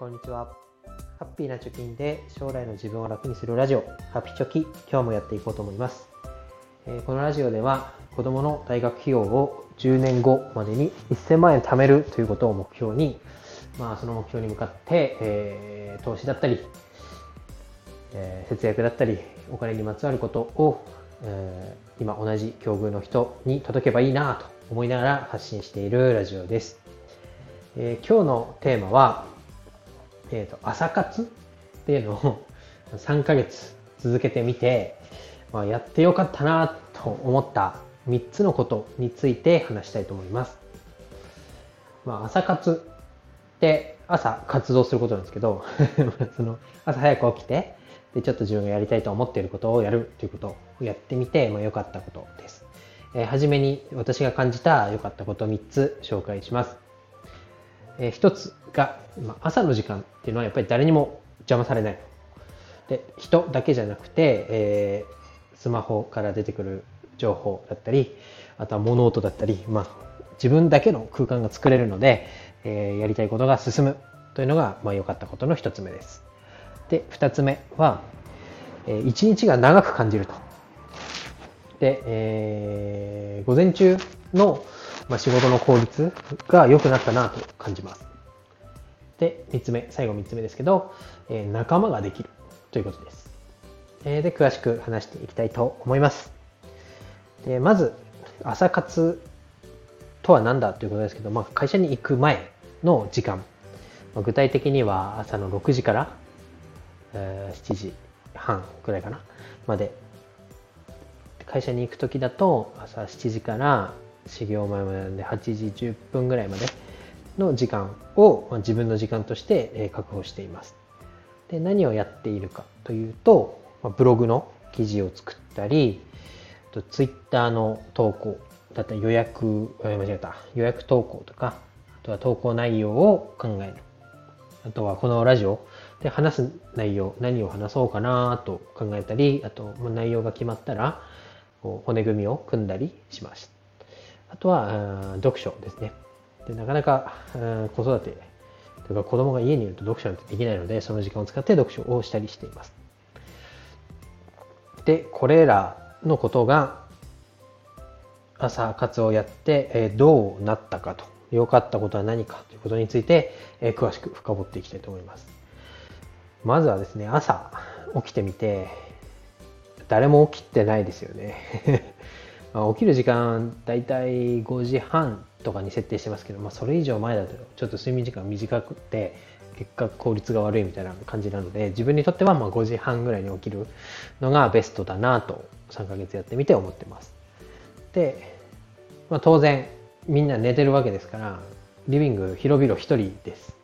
こんにちは。ハッピーな貯金で将来の自分を楽にするラジオ、ハッピーチョキ、今日もやっていこうと思います。え、このラジオでは、子供の大学費用を10年後までに1000万円貯めるということを目標に、まあ、その目標に向かって、えー、投資だったり、えー、節約だったり、お金にまつわることを、えー、今同じ境遇の人に届けばいいなと思いながら発信しているラジオです。えー、今日のテーマは、えーと、朝活っていうのを3ヶ月続けてみて、まあ、やってよかったなと思った3つのことについて話したいと思います。まあ、朝活って朝活動することなんですけど その朝早く起きてでちょっと自分がやりたいと思っていることをやるということをやってみて、まあ、良かったことです。えー、初めに私が感じた良かったこと3つ紹介します。えー、一つが、まあ、朝の時間っていうのはやっぱり誰にも邪魔されない。で、人だけじゃなくて、えー、スマホから出てくる情報だったり、あとは物音だったり、まあ、自分だけの空間が作れるので、えー、やりたいことが進むというのが、まあ、かったことの一つ目です。で、二つ目は、えー、一日が長く感じると。で、えー、午前中のまあ、仕事の効率が良くなったなと感じます。で、3つ目、最後3つ目ですけど、えー、仲間ができるということです。えー、で、詳しく話していきたいと思います。でまず、朝活とは何だということですけど、まあ、会社に行く前の時間、まあ、具体的には朝の6時から、えー、7時半くらいかなまで会社に行く時だと朝7時から始業前までなんで8時10分ぐらいまでの時間を自分の時間として確保しています。で何をやっているかというとブログの記事を作ったりツイッターの投稿だったり予約間違えた。予約投稿とかあとは投稿内容を考える。あとはこのラジオで話す内容何を話そうかなと考えたりあと内容が決まったら骨組みを組んだりしました。あとは読書ですね。でなかなか子育てというか子供が家にいると読書なんてできないのでその時間を使って読書をしたりしています。でこれらのことが朝活をやってどうなったかと良かったことは何かということについて詳しく深掘っていきたいと思います。まずはですね朝起きてみて誰も起きてないですよね、起きる時間大体5時半とかに設定してますけど、まあ、それ以上前だとちょっと睡眠時間短くて結果効率が悪いみたいな感じなので自分にとってはま5時半ぐらいに起きるのがベストだなと3ヶ月やってみて思ってます。で、まあ、当然みんな寝てるわけですからリビング広々1人です。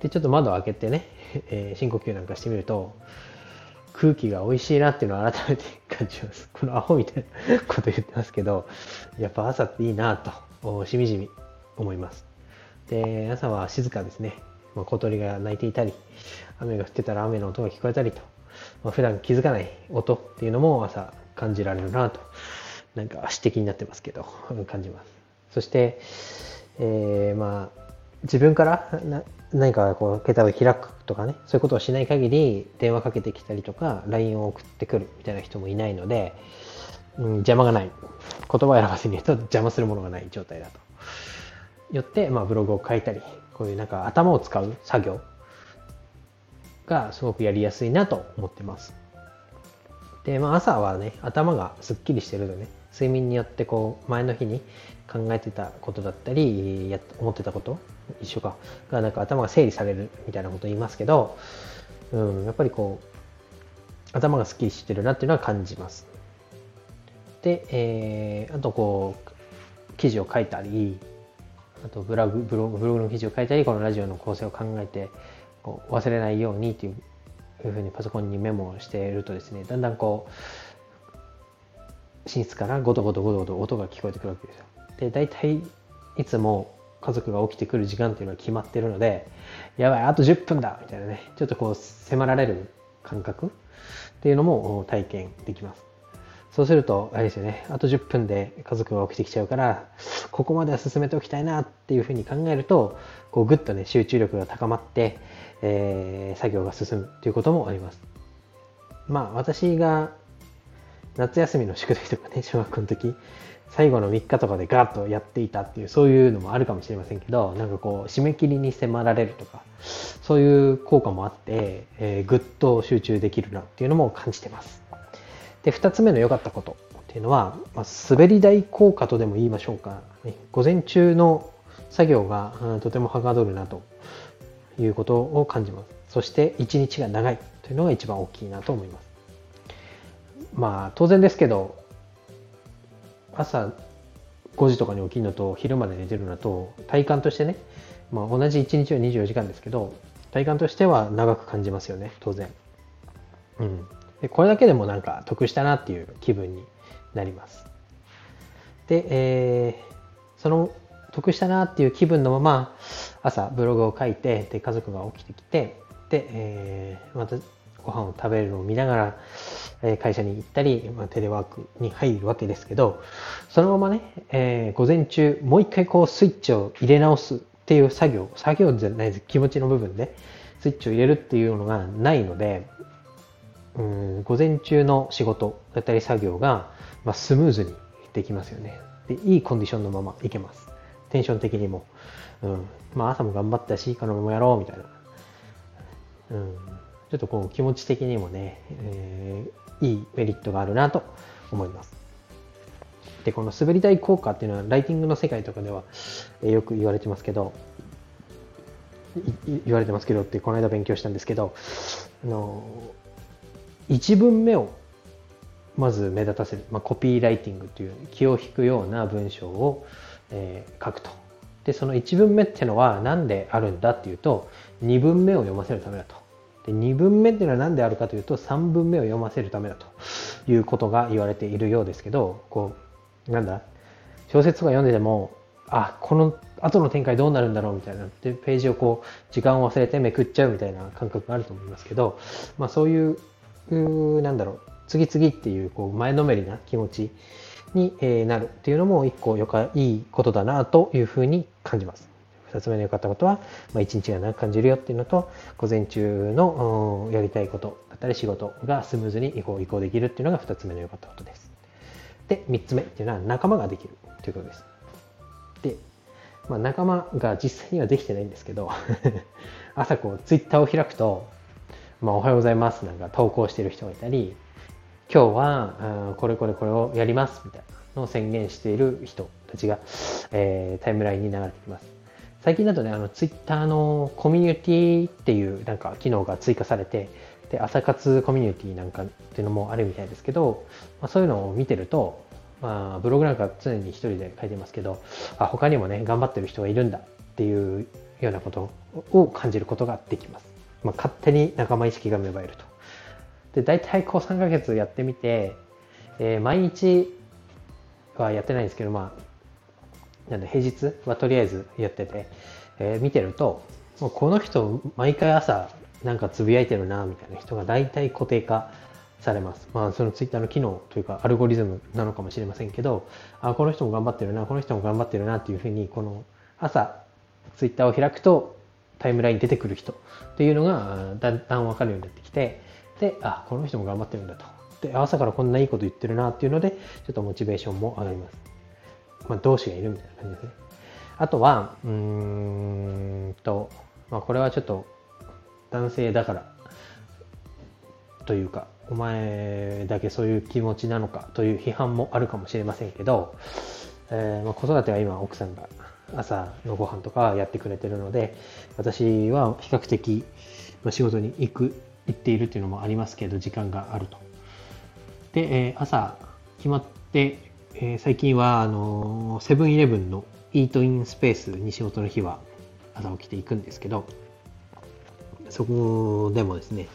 でちょっと窓を開けてね、えー、深呼吸なんかしてみると空気が美味しいなっていうのを改めて感じます。このアホみたいなこと言ってますけど、やっぱ朝っていいなと、しみじみ思います。で、朝は静かですね。まあ、小鳥が鳴いていたり、雨が降ってたら雨の音が聞こえたりと、まあ、普段気づかない音っていうのも朝感じられるなと、なんか詩的になってますけど、感じます。そして、えー、まあ、自分からな何かこう携帯を開くとかねそういうことをしない限り電話かけてきたりとか LINE を送ってくるみたいな人もいないので、うん、邪魔がない。言葉を選ばずに言うと邪魔するものがない状態だと。よって、まあ、ブログを書いたりこういうなんか頭を使う作業がすごくやりやすいなと思ってます。で、まあ、朝はね頭がすっきりしてるとね睡眠によってこう前の日に考えてたことだったりや思ってたこと一緒かがなんか頭が整理されるみたいなこと言いますけど、うん、やっぱりこう頭がすっきりしてるなっていうのは感じます。で、えー、あとこう記事を書いたりあとブログブログブログの記事を書いたりこのラジオの構成を考えてこう忘れないようにっていうふうにパソコンにメモをしているとですねだんだんこう寝室からゴトゴトゴトゴト音が聞こえてくるわけですよ。で大体いつも家族が起きてくる時間っていうのは決まってるのでやばいあと10分だみたいなねちょっとこう迫られる感覚？っていうのも体験できます。そうすると、あれですよね、あと10分で家族が起きてきちゃうから、ここまでは進めておきたいなっていうふうに考えると、こうぐっとね、集中力が高まって、えー、作業が進むということもあります。まあ私が夏休みの宿題とかね、小学校の時、最後の3日とかでガーッとやっていたっていう、そういうのもあるかもしれませんけど、なんかこう、締め切りに迫られるとか、そういう効果もあって、えー、ぐっと集中できるなっていうのも感じてます。で、2つ目の良かったことっていうのは、まあ、滑り台効果とでも言いましょうか、ね、午前中の作業が、うん、とてもはかどるなということを感じます。そして1日が長いというのが一番大きいなと思います。まあ当然ですけど朝5時とかに起きるのと昼まで寝てるのと体感としてね、まあ、同じ1日は24時間ですけど体感としては長く感じますよね当然。うん、でこれだけでもなんか得したなっていう気分になります。で、えー、その得したなっていう気分のまま朝ブログを書いてで家族が起きてきてで、えー、またご飯を食べるのを見ながら、え会社に行ったり、まあ、テレワークに入るわけですけど、そのままね、えー、午前中、もう一回こうスイッチを入れ直すっていう作業、作業じゃないです、気持ちの部分で、スイッチを入れるっていうのがないので、うん午前中の仕事だったり作業が、まあ、スムーズにできますよねで。いいコンディションのままいけます。テンション的にも。うん、まあ朝も頑張ったし、このままやろうみたいな。うん、ちょっとこう気持ち的にもね、えー、いいメリットがあるなと思います。で、この滑り台効果っていうのはライティングの世界とかでは、えー、よく言われてますけど、言われてますけどってこの間勉強したんですけど、あの一文目をまず目立たせる、まあ、コピーライティングという気を引くような文章を、えー、書くと。で、その一文目っていうのは何であるんだっていうと、二文目を読ませるためだと。2文目っていうのは何であるかというと3文目を読ませるためだということが言われているようですけどこうなんだ小説とか読んでてもあこの後の展開どうなるんだろうみたいなでページをこう時間を忘れてめくっちゃうみたいな感覚があると思いますけど、まあ、そういううなんだろう次々っていうこう前のめりな気持ちになるっていうのも一個よかいいことだなというふうに感じます。2つ目の良かったことは、まあ、1日が長く感じるよっていうのと、午前中のやりたいことだったり仕事がスムーズに移行移行できるっていうのが2つ目の良かったことです。で、3つ目っていうのは仲間ができるということです。で、まあ、仲間が実際にはできてないんですけど 朝こうツイッターを開くと、まあ、おはようございますなんか投稿してる人がいたり、今日はこれこれこれをやりますみたいなのを宣言している人たちが、えー、タイムラインに流れてきます。最近だとね、あの、ツイッターのコミュニティっていうなんか機能が追加されて、で、朝活コミュニティなんかっていうのもあるみたいですけど、まあ、そういうのを見てると、まあ、ブログなんか常に一人で書いてますけど、あ、他にもね、頑張ってる人がいるんだっていうようなことを感じることができます。まあ、勝手に仲間意識が芽生えると。で、大体こう3ヶ月やってみて、えー、毎日はやってないんですけど、まあ、なんで平日はとりあえずやってて、えー、見てると、もうこの人毎回朝なんかつぶやいてるなみたいな人が大体固定化されます。まあそのツイッターの機能というかアルゴリズムなのかもしれませんけど、あ、この人も頑張ってるな、この人も頑張ってるなっていうふうに、この朝ツイッターを開くとタイムラインに出てくる人っていうのがだんだんわかるようになってきて、で、あ、この人も頑張ってるんだと。で、朝からこんないいこと言ってるなっていうので、ちょっとモチベーションも上がります。まあ、同士がいるみたいな感じですね。あとは、うーんと、まあ、これはちょっと男性だからというか、お前だけそういう気持ちなのかという批判もあるかもしれませんけど、えー、まあ、子育ては今奥さんが朝のご飯とかやってくれてるので、私は比較的、仕事に行く、行っているっていうのもありますけど、時間があると。で、えー、朝決まってえー、最近はあのセブンイレブンのイートインスペースに仕事の日は朝起きていくんですけどそこでもですね、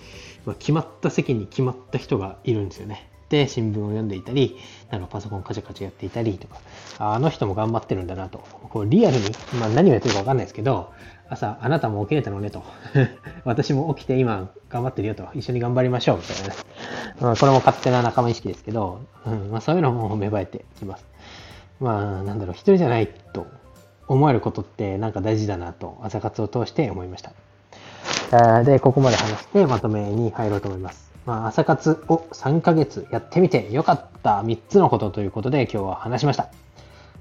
まあ、決まった席に決まった人がいるんですよね。で新聞を読んでいたりなんかパソコンカチャカチャやっていたりとかあの人も頑張ってるんだなと。こうリアルに、まあ、何をやってるか分かんないですけど朝あなたも起きれたのねと。私も起きて今頑張ってるよと一緒に頑張りましょうみたいなねまあ、これも勝手な仲間意識ですけど、うんまあ、そういうのも芽生えてきます。まあ、なんだろう、一人じゃないと思えることってなんか大事だなと朝活を通して思いました。で、ここまで話してまとめに入ろうと思います。まあ、朝活を3ヶ月やってみてよかった3つのことということで今日は話しました。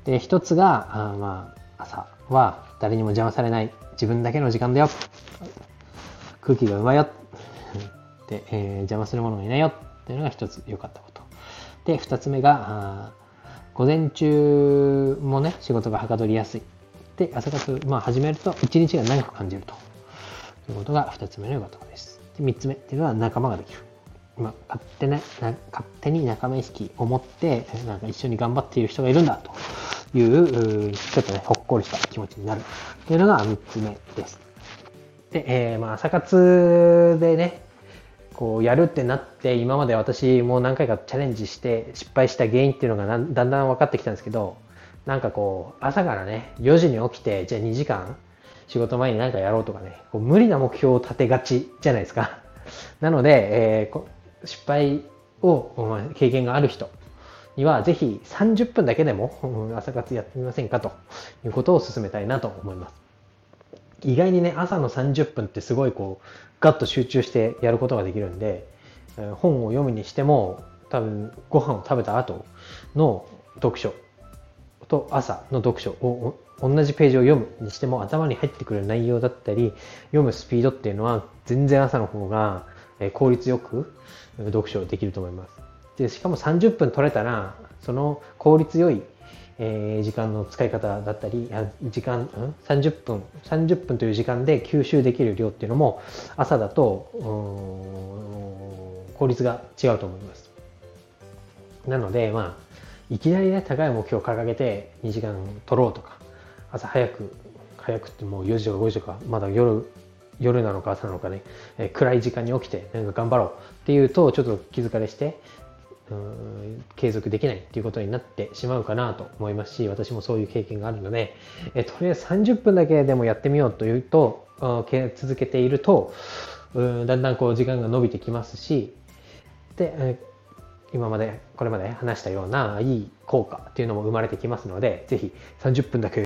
で、1つが、あまあ、朝は誰にも邪魔されない自分だけの時間だよ。空気がうまいよ。で、えー、邪魔するものがいないよっていうのが1つ良かったこと。で、2つ目が、午前中もね、仕事がはかどりやすい。で、朝活、まあ、始めると1日が長く感じるとということが2つ目の良かったことです。で3つ目っていうのは仲間ができる。まあ、勝手な勝手に仲間意識を持ってなんか一緒に頑張っている人がいるんだというちょっとねほっこりした気持ちになるというのが3つ目です。で、えー、まあ朝活でねこうやるってなって今まで私も何回かチャレンジして失敗した原因っていうのがだんだん分かってきたんですけどなんかこう朝からね4時に起きてじゃあ2時間仕事前に何かやろうとかねこう無理な目標を立てがちじゃないですか。なので、えー、失敗を経験がある人にはぜひ30分だけでも朝活やってみませんかということを勧めたいなと思います。意外にね朝の30分ってすごいこうガッと集中してやることができるんで本を読むにしても多分ご飯を食べた後の読書と朝の読書を同じページを読むにしても頭に入ってくる内容だったり読むスピードっていうのは全然朝の方が効率よく読書できると思います。でしかも30分取れたらその効率よい、えー、時間の使い方だったり時間、うん、30分30分という時間で吸収できる量っていうのも朝だと効率が違うと思います。なのでまあいきなりね高い目標を掲げて2時間取ろうとか朝早く早くってもう4時とか5時とかまだ夜夜なのか朝なのかね、えー、暗い時間に起きてなんか頑張ろうっていうとちょっと気疲れしてうん継続できないっていうことになってしまうかなと思いますし私もそういう経験があるので、え、とりあえず30分だけでもやってみようというと続けているとうんだんだんこう時間が伸びてきますしで、今までこれまで話したようないい効果っていうのも生まれてきますのでぜひ30分だけ